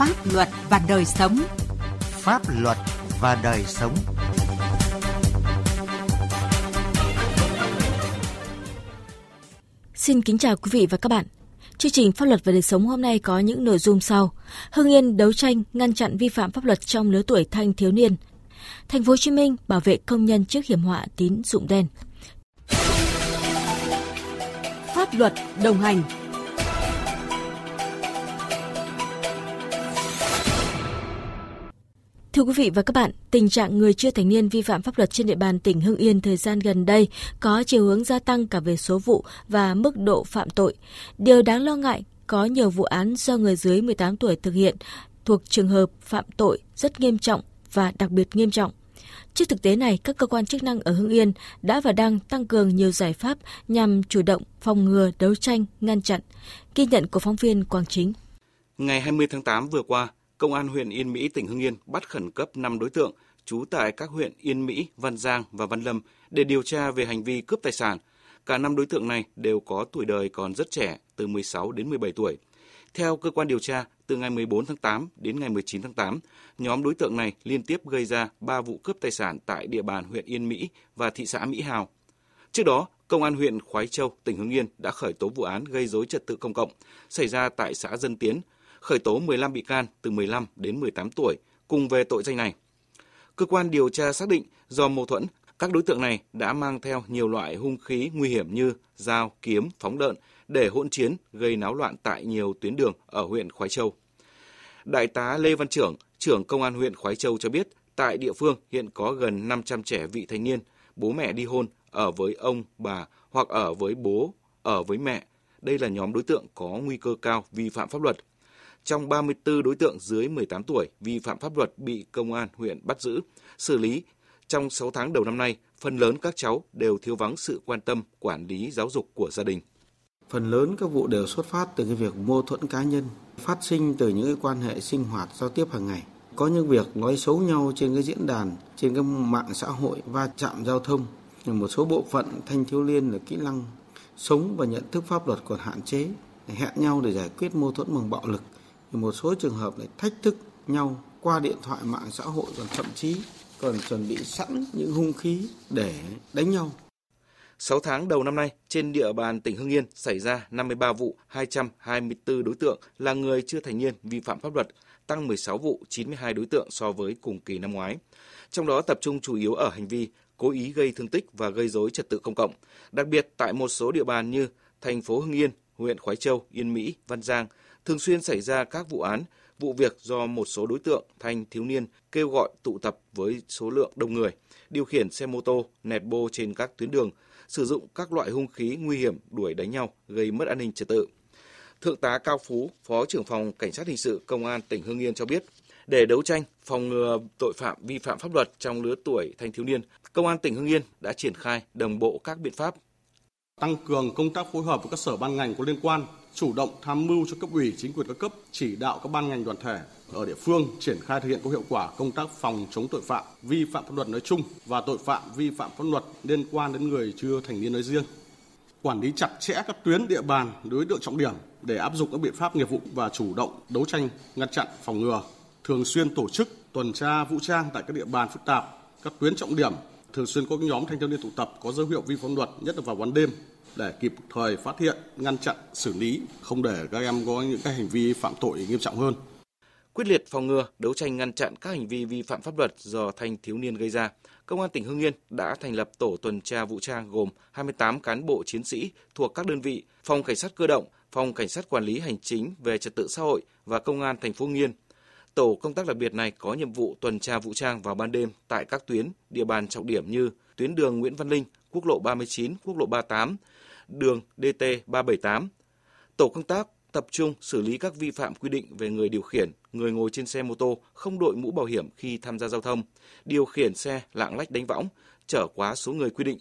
Pháp luật và đời sống. Pháp luật và đời sống. Xin kính chào quý vị và các bạn. Chương trình Pháp luật và đời sống hôm nay có những nội dung sau: Hưng Yên đấu tranh ngăn chặn vi phạm pháp luật trong lứa tuổi thanh thiếu niên. Thành phố Hồ Chí Minh bảo vệ công nhân trước hiểm họa tín dụng đen. Pháp luật đồng hành Thưa quý vị và các bạn, tình trạng người chưa thành niên vi phạm pháp luật trên địa bàn tỉnh Hưng Yên thời gian gần đây có chiều hướng gia tăng cả về số vụ và mức độ phạm tội. Điều đáng lo ngại, có nhiều vụ án do người dưới 18 tuổi thực hiện thuộc trường hợp phạm tội rất nghiêm trọng và đặc biệt nghiêm trọng. Trước thực tế này, các cơ quan chức năng ở Hưng Yên đã và đang tăng cường nhiều giải pháp nhằm chủ động phòng ngừa, đấu tranh, ngăn chặn. Ghi nhận của phóng viên Quang Chính. Ngày 20 tháng 8 vừa qua, Công an huyện Yên Mỹ, tỉnh Hưng Yên bắt khẩn cấp 5 đối tượng trú tại các huyện Yên Mỹ, Văn Giang và Văn Lâm để điều tra về hành vi cướp tài sản. Cả 5 đối tượng này đều có tuổi đời còn rất trẻ, từ 16 đến 17 tuổi. Theo cơ quan điều tra, từ ngày 14 tháng 8 đến ngày 19 tháng 8, nhóm đối tượng này liên tiếp gây ra 3 vụ cướp tài sản tại địa bàn huyện Yên Mỹ và thị xã Mỹ Hào. Trước đó, Công an huyện Khoái Châu, tỉnh Hưng Yên đã khởi tố vụ án gây dối trật tự công cộng xảy ra tại xã Dân Tiến, khởi tố 15 bị can từ 15 đến 18 tuổi cùng về tội danh này. Cơ quan điều tra xác định do mâu thuẫn, các đối tượng này đã mang theo nhiều loại hung khí nguy hiểm như dao, kiếm, phóng đợn để hỗn chiến gây náo loạn tại nhiều tuyến đường ở huyện Khói Châu. Đại tá Lê Văn Trưởng, trưởng công an huyện Khói Châu cho biết, tại địa phương hiện có gần 500 trẻ vị thành niên, bố mẹ đi hôn ở với ông, bà hoặc ở với bố, ở với mẹ. Đây là nhóm đối tượng có nguy cơ cao vi phạm pháp luật. Trong 34 đối tượng dưới 18 tuổi vi phạm pháp luật bị công an huyện bắt giữ, xử lý. Trong 6 tháng đầu năm nay, phần lớn các cháu đều thiếu vắng sự quan tâm, quản lý giáo dục của gia đình. Phần lớn các vụ đều xuất phát từ cái việc mâu thuẫn cá nhân, phát sinh từ những cái quan hệ sinh hoạt giao tiếp hàng ngày. Có những việc nói xấu nhau trên cái diễn đàn, trên cái mạng xã hội, va chạm giao thông. Một số bộ phận thanh thiếu niên là kỹ năng sống và nhận thức pháp luật còn hạn chế, hẹn nhau để giải quyết mâu thuẫn bằng bạo lực một số trường hợp lại thách thức nhau qua điện thoại mạng xã hội còn thậm chí còn chuẩn bị sẵn những hung khí để đánh nhau. 6 tháng đầu năm nay, trên địa bàn tỉnh Hưng Yên xảy ra 53 vụ, 224 đối tượng là người chưa thành niên vi phạm pháp luật, tăng 16 vụ, 92 đối tượng so với cùng kỳ năm ngoái. Trong đó tập trung chủ yếu ở hành vi cố ý gây thương tích và gây dối trật tự công cộng, đặc biệt tại một số địa bàn như thành phố Hưng Yên, huyện Khói Châu, Yên Mỹ, Văn Giang, thường xuyên xảy ra các vụ án, vụ việc do một số đối tượng thanh thiếu niên kêu gọi tụ tập với số lượng đông người, điều khiển xe mô tô, nẹt bô trên các tuyến đường, sử dụng các loại hung khí nguy hiểm đuổi đánh nhau, gây mất an ninh trật tự. Thượng tá Cao Phú, Phó trưởng phòng Cảnh sát hình sự Công an tỉnh Hưng Yên cho biết, để đấu tranh, phòng ngừa tội phạm vi phạm pháp luật trong lứa tuổi thanh thiếu niên, Công an tỉnh Hưng Yên đã triển khai đồng bộ các biện pháp tăng cường công tác phối hợp với các sở ban ngành có liên quan chủ động tham mưu cho cấp ủy, chính quyền các cấp chỉ đạo các ban ngành đoàn thể ở địa phương triển khai thực hiện có hiệu quả công tác phòng chống tội phạm, vi phạm pháp luật nói chung và tội phạm vi phạm pháp luật liên quan đến người chưa thành niên nói riêng. Quản lý chặt chẽ các tuyến địa bàn đối tượng trọng điểm để áp dụng các biện pháp nghiệp vụ và chủ động đấu tranh, ngăn chặn, phòng ngừa. Thường xuyên tổ chức, tuần tra vũ trang tại các địa bàn phức tạp, các tuyến trọng điểm. Thường xuyên có nhóm thanh thiếu niên tụ tập có dấu hiệu vi phạm luật, nhất là vào ban đêm để kịp thời phát hiện, ngăn chặn, xử lý, không để các em có những cái hành vi phạm tội nghiêm trọng hơn. Quyết liệt phòng ngừa, đấu tranh ngăn chặn các hành vi vi phạm pháp luật do thanh thiếu niên gây ra, Công an tỉnh Hưng Yên đã thành lập tổ tuần tra vũ trang gồm 28 cán bộ chiến sĩ thuộc các đơn vị Phòng Cảnh sát cơ động, Phòng Cảnh sát quản lý hành chính về trật tự xã hội và Công an thành phố Hưng Yên. Tổ công tác đặc biệt này có nhiệm vụ tuần tra vũ trang vào ban đêm tại các tuyến, địa bàn trọng điểm như tuyến đường Nguyễn Văn Linh, quốc lộ 39, quốc lộ 38, đường DT 378. Tổ công tác tập trung xử lý các vi phạm quy định về người điều khiển, người ngồi trên xe mô tô không đội mũ bảo hiểm khi tham gia giao thông, điều khiển xe lạng lách đánh võng, trở quá số người quy định.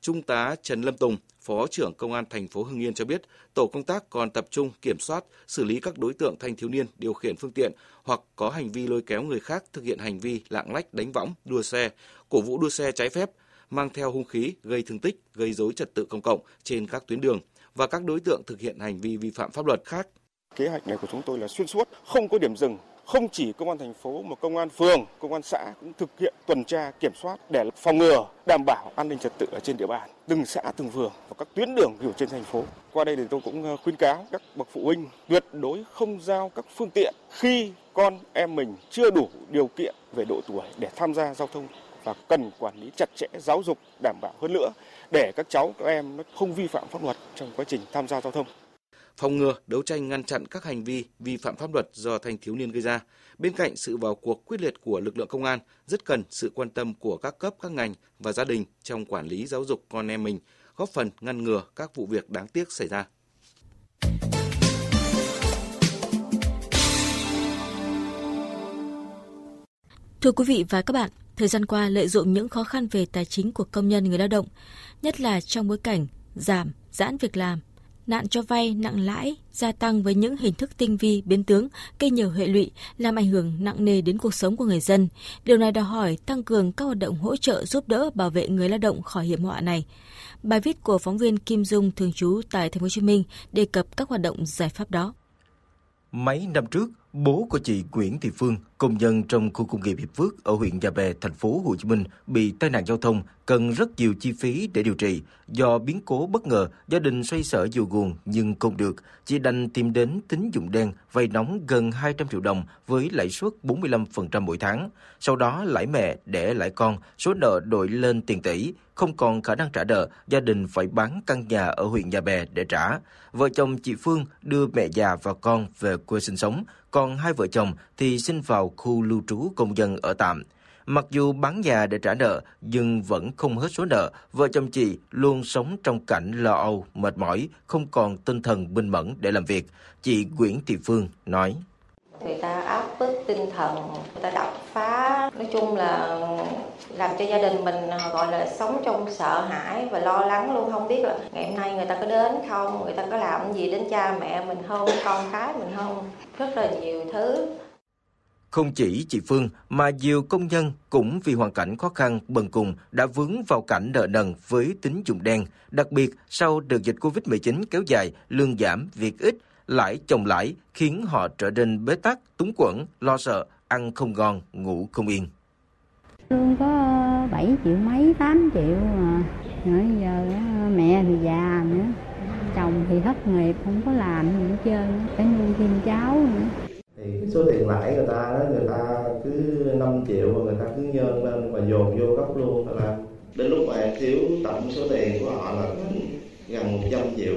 Trung tá Trần Lâm Tùng, Phó trưởng Công an thành phố Hưng Yên cho biết, tổ công tác còn tập trung kiểm soát, xử lý các đối tượng thanh thiếu niên điều khiển phương tiện hoặc có hành vi lôi kéo người khác thực hiện hành vi lạng lách đánh võng, đua xe, cổ vũ đua xe trái phép, mang theo hung khí gây thương tích, gây dối trật tự công cộng trên các tuyến đường và các đối tượng thực hiện hành vi vi phạm pháp luật khác. Kế hoạch này của chúng tôi là xuyên suốt, không có điểm dừng, không chỉ công an thành phố mà công an phường, công an xã cũng thực hiện tuần tra kiểm soát để phòng ngừa, đảm bảo an ninh trật tự ở trên địa bàn, từng xã từng phường và các tuyến đường hiểu trên thành phố. Qua đây thì tôi cũng ờ, khuyên cáo các bậc phụ huynh tuyệt đối không giao các phương tiện khi con em mình chưa đủ điều kiện về độ tuổi để tham gia giao thông và cần quản lý chặt chẽ giáo dục đảm bảo hơn nữa để các cháu các em nó không vi phạm pháp luật trong quá trình tham gia giao thông phòng ngừa, đấu tranh ngăn chặn các hành vi vi phạm pháp luật do thanh thiếu niên gây ra. Bên cạnh sự vào cuộc quyết liệt của lực lượng công an, rất cần sự quan tâm của các cấp, các ngành và gia đình trong quản lý giáo dục con em mình, góp phần ngăn ngừa các vụ việc đáng tiếc xảy ra. Thưa quý vị và các bạn, thời gian qua lợi dụng những khó khăn về tài chính của công nhân người lao động, nhất là trong bối cảnh giảm, giãn việc làm, nạn cho vay nặng lãi gia tăng với những hình thức tinh vi biến tướng gây nhiều hệ lụy làm ảnh hưởng nặng nề đến cuộc sống của người dân. Điều này đòi hỏi tăng cường các hoạt động hỗ trợ giúp đỡ bảo vệ người lao động khỏi hiểm họa này. Bài viết của phóng viên Kim Dung thường trú tại Thành phố Hồ Chí Minh đề cập các hoạt động giải pháp đó. Mấy năm trước, Bố của chị Nguyễn Thị Phương, công nhân trong khu công nghiệp Hiệp Phước ở huyện Nhà Bè, thành phố Hồ Chí Minh bị tai nạn giao thông, cần rất nhiều chi phí để điều trị. Do biến cố bất ngờ, gia đình xoay sở dù nguồn nhưng không được, chị đành tìm đến tín dụng đen vay nóng gần 200 triệu đồng với lãi suất 45% mỗi tháng. Sau đó lãi mẹ để lãi con, số nợ đội lên tiền tỷ, không còn khả năng trả nợ, gia đình phải bán căn nhà ở huyện Nhà Bè để trả. Vợ chồng chị Phương đưa mẹ già và con về quê sinh sống, còn hai vợ chồng thì xin vào khu lưu trú công dân ở tạm. Mặc dù bán nhà để trả nợ, nhưng vẫn không hết số nợ. Vợ chồng chị luôn sống trong cảnh lo âu, mệt mỏi, không còn tinh thần bình mẫn để làm việc. Chị Nguyễn Thị Phương nói. Người ta áp bức tinh thần, người ta đập phá. Nói chung là làm cho gia đình mình ờ, gọi là sống trong sợ hãi và lo lắng luôn không biết là ngày hôm nay người ta có đến không người ta có làm gì đến cha mẹ mình không con cái mình không rất là nhiều thứ không chỉ chị Phương mà nhiều công nhân cũng vì hoàn cảnh khó khăn bần cùng đã vướng vào cảnh nợ nần với tín dụng đen, đặc biệt sau đợt dịch Covid-19 kéo dài, lương giảm, việc ít, lãi chồng lãi khiến họ trở nên bế tắc, túng quẫn, lo sợ, ăn không ngon, ngủ không yên. Lương có ờ, 7 triệu mấy, 8 triệu mà. Nữa giờ ờ, mẹ thì già nữa. Chồng thì thất nghiệp, không có làm gì hết trơn. Phải nuôi thêm cháu nữa. Thì cái số tiền lãi người ta đó, người ta cứ 5 triệu mà người ta cứ nhân lên và dồn vô gốc luôn. Là đến lúc mà thiếu tổng số tiền của họ là gần 100 triệu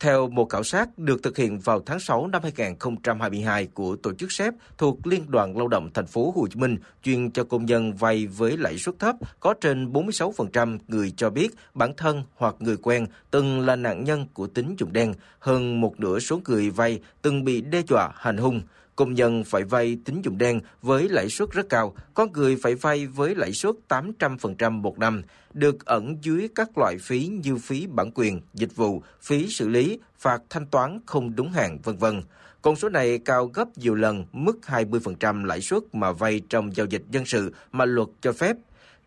theo một khảo sát được thực hiện vào tháng 6 năm 2022 của tổ chức SEP thuộc Liên đoàn Lao động thành phố Hồ Chí Minh chuyên cho công nhân vay với lãi suất thấp, có trên 46% người cho biết bản thân hoặc người quen từng là nạn nhân của tín dụng đen, hơn một nửa số người vay từng bị đe dọa hành hung. Công nhân phải vay tín dụng đen với lãi suất rất cao, có người phải vay với lãi suất 800% một năm, được ẩn dưới các loại phí như phí bản quyền, dịch vụ, phí xử lý, phạt thanh toán không đúng hạn, vân vân. Con số này cao gấp nhiều lần mức 20% lãi suất mà vay trong giao dịch dân sự mà luật cho phép.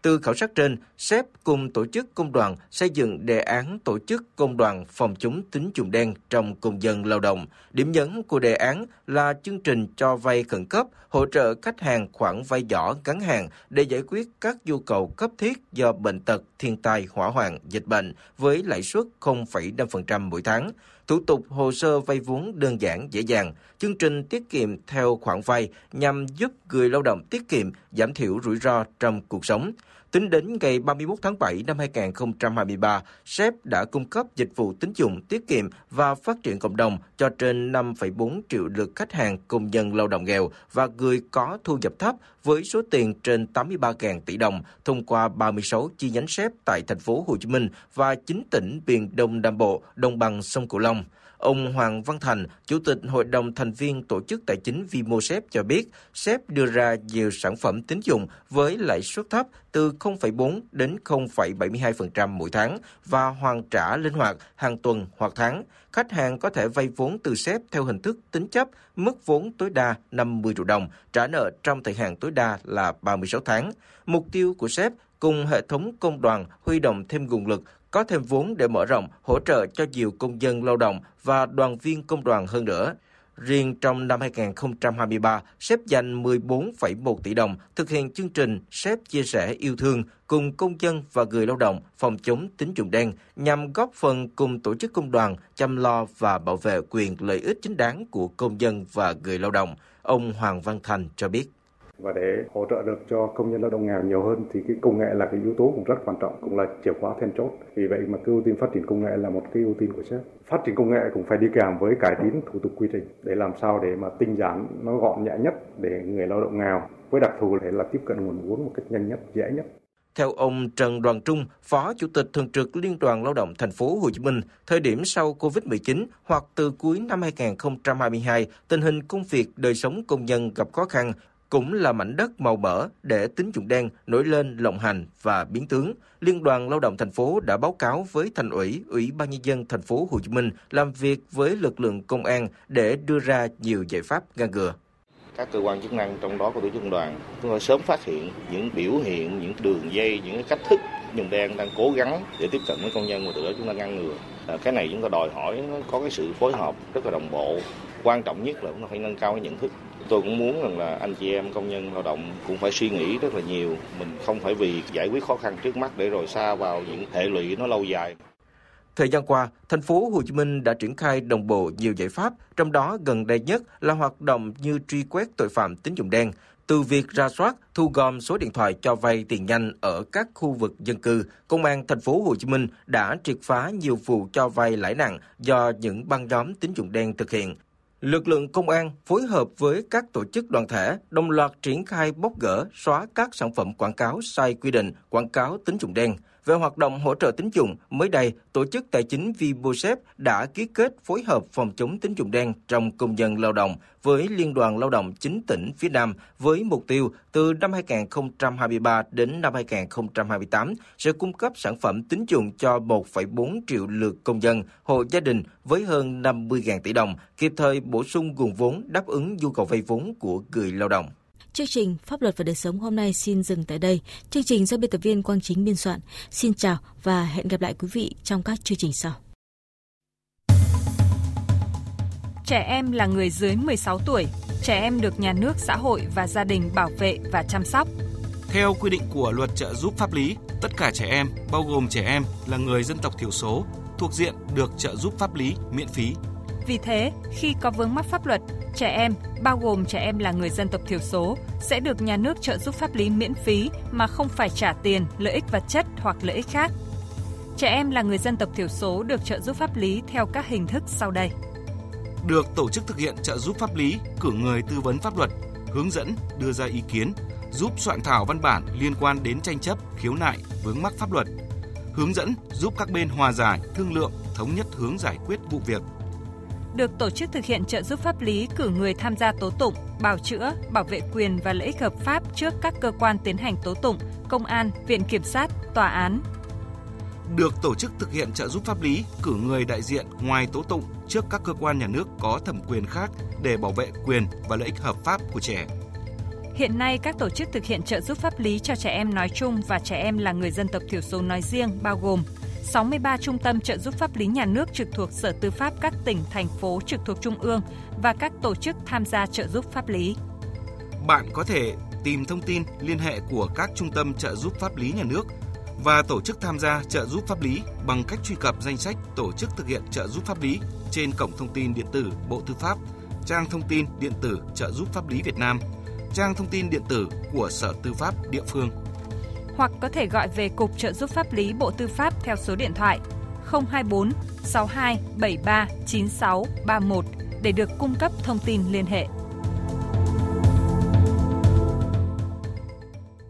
Từ khảo sát trên, SEP cùng tổ chức công đoàn xây dựng đề án tổ chức công đoàn phòng chống tín dụng đen trong công dân lao động. Điểm nhấn của đề án là chương trình cho vay khẩn cấp, hỗ trợ khách hàng khoản vay nhỏ ngắn hạn để giải quyết các nhu cầu cấp thiết do bệnh tật, thiên tai, hỏa hoạn, dịch bệnh với lãi suất 0,5% mỗi tháng. Thủ tục hồ sơ vay vốn đơn giản dễ dàng, chương trình tiết kiệm theo khoản vay nhằm giúp người lao động tiết kiệm, giảm thiểu rủi ro trong cuộc sống. Tính đến ngày 31 tháng 7 năm 2023, SEP đã cung cấp dịch vụ tín dụng tiết kiệm và phát triển cộng đồng cho trên 5,4 triệu lượt khách hàng công nhân lao động nghèo và người có thu nhập thấp với số tiền trên 83.000 tỷ đồng thông qua 36 chi nhánh xếp tại thành phố Hồ Chí Minh và 9 tỉnh miền Đông Nam Bộ, đồng bằng sông Cửu Long. Ông Hoàng Văn Thành, Chủ tịch Hội đồng thành viên Tổ chức Tài chính VimoSep cho biết, SEP đưa ra nhiều sản phẩm tín dụng với lãi suất thấp từ 0,4 đến 0,72% mỗi tháng và hoàn trả linh hoạt hàng tuần hoặc tháng. Khách hàng có thể vay vốn từ sếp theo hình thức tính chấp, mức vốn tối đa 50 triệu đồng, trả nợ trong thời hạn tối đa là 36 tháng. Mục tiêu của sếp cùng hệ thống công đoàn huy động thêm nguồn lực có thêm vốn để mở rộng, hỗ trợ cho nhiều công dân lao động và đoàn viên công đoàn hơn nữa. Riêng trong năm 2023, xếp dành 14,1 tỷ đồng thực hiện chương trình xếp chia sẻ yêu thương cùng công dân và người lao động phòng chống tín dụng đen nhằm góp phần cùng tổ chức công đoàn chăm lo và bảo vệ quyền lợi ích chính đáng của công dân và người lao động. Ông Hoàng Văn Thành cho biết và để hỗ trợ được cho công nhân lao động nghèo nhiều hơn thì cái công nghệ là cái yếu tố cũng rất quan trọng cũng là chìa khóa then chốt. Vì vậy mà cái ưu tiên phát triển công nghệ là một cái ưu tiên của sếp. Phát triển công nghệ cũng phải đi kèm với cải tiến thủ tục quy trình để làm sao để mà tinh giản nó gọn nhẹ nhất để người lao động nghèo với đặc thù để là tiếp cận nguồn vốn một cách nhanh nhất dễ nhất. Theo ông Trần Đoàn Trung, Phó Chủ tịch Thường trực Liên đoàn Lao động Thành phố Hồ Chí Minh, thời điểm sau Covid-19 hoặc từ cuối năm 2022, tình hình công việc đời sống công nhân gặp khó khăn, cũng là mảnh đất màu mỡ để tín dụng đen nổi lên lộng hành và biến tướng. Liên đoàn Lao động thành phố đã báo cáo với Thành ủy, Ủy ban nhân dân thành phố Hồ Chí Minh làm việc với lực lượng công an để đưa ra nhiều giải pháp ngăn ngừa các cơ quan chức năng trong đó có tổ chức đoàn chúng tôi sớm phát hiện những biểu hiện những đường dây những cách thức dùng đen đang cố gắng để tiếp cận với công nhân và từ đó chúng ta ngăn ngừa. À, cái này chúng ta đòi hỏi nó có cái sự phối hợp rất là đồng bộ. Quan trọng nhất là chúng ta phải nâng cao cái nhận thức. Tôi cũng muốn rằng là anh chị em công nhân lao động cũng phải suy nghĩ rất là nhiều. Mình không phải vì giải quyết khó khăn trước mắt để rồi xa vào những hệ lụy nó lâu dài. Thời gian qua, thành phố Hồ Chí Minh đã triển khai đồng bộ nhiều giải pháp, trong đó gần đây nhất là hoạt động như truy quét tội phạm tín dụng đen, từ việc ra soát, thu gom số điện thoại cho vay tiền nhanh ở các khu vực dân cư, Công an thành phố Hồ Chí Minh đã triệt phá nhiều vụ cho vay lãi nặng do những băng nhóm tín dụng đen thực hiện. Lực lượng công an phối hợp với các tổ chức đoàn thể đồng loạt triển khai bóc gỡ, xóa các sản phẩm quảng cáo sai quy định, quảng cáo tín dụng đen – về hoạt động hỗ trợ tín dụng, mới đây, Tổ chức Tài chính Vibosep đã ký kết phối hợp phòng chống tín dụng đen trong công dân lao động với Liên đoàn Lao động 9 tỉnh phía Nam với mục tiêu từ năm 2023 đến năm 2028 sẽ cung cấp sản phẩm tín dụng cho 1,4 triệu lượt công dân, hộ gia đình với hơn 50.000 tỷ đồng, kịp thời bổ sung nguồn vốn đáp ứng nhu cầu vay vốn của người lao động. Chương trình Pháp luật và đời sống hôm nay xin dừng tại đây. Chương trình do biên tập viên Quang Chính biên soạn. Xin chào và hẹn gặp lại quý vị trong các chương trình sau. Trẻ em là người dưới 16 tuổi. Trẻ em được nhà nước, xã hội và gia đình bảo vệ và chăm sóc. Theo quy định của luật trợ giúp pháp lý, tất cả trẻ em, bao gồm trẻ em là người dân tộc thiểu số, thuộc diện được trợ giúp pháp lý miễn phí. Vì thế, khi có vướng mắc pháp luật, trẻ em, bao gồm trẻ em là người dân tộc thiểu số, sẽ được nhà nước trợ giúp pháp lý miễn phí mà không phải trả tiền, lợi ích vật chất hoặc lợi ích khác. Trẻ em là người dân tộc thiểu số được trợ giúp pháp lý theo các hình thức sau đây. Được tổ chức thực hiện trợ giúp pháp lý, cử người tư vấn pháp luật, hướng dẫn, đưa ra ý kiến, giúp soạn thảo văn bản liên quan đến tranh chấp, khiếu nại, vướng mắc pháp luật, hướng dẫn giúp các bên hòa giải, thương lượng, thống nhất hướng giải quyết vụ việc, được tổ chức thực hiện trợ giúp pháp lý cử người tham gia tố tụng, bảo chữa, bảo vệ quyền và lợi ích hợp pháp trước các cơ quan tiến hành tố tụng, công an, viện kiểm sát, tòa án. Được tổ chức thực hiện trợ giúp pháp lý cử người đại diện ngoài tố tụng trước các cơ quan nhà nước có thẩm quyền khác để bảo vệ quyền và lợi ích hợp pháp của trẻ. Hiện nay, các tổ chức thực hiện trợ giúp pháp lý cho trẻ em nói chung và trẻ em là người dân tộc thiểu số nói riêng bao gồm 63 trung tâm trợ giúp pháp lý nhà nước trực thuộc Sở Tư pháp các tỉnh, thành phố trực thuộc Trung ương và các tổ chức tham gia trợ giúp pháp lý. Bạn có thể tìm thông tin liên hệ của các trung tâm trợ giúp pháp lý nhà nước và tổ chức tham gia trợ giúp pháp lý bằng cách truy cập danh sách tổ chức thực hiện trợ giúp pháp lý trên cổng thông tin điện tử Bộ Tư pháp, trang thông tin điện tử trợ giúp pháp lý Việt Nam, trang thông tin điện tử của Sở Tư pháp địa phương hoặc có thể gọi về Cục Trợ giúp pháp lý Bộ Tư pháp theo số điện thoại 024 62 73 96 31 để được cung cấp thông tin liên hệ.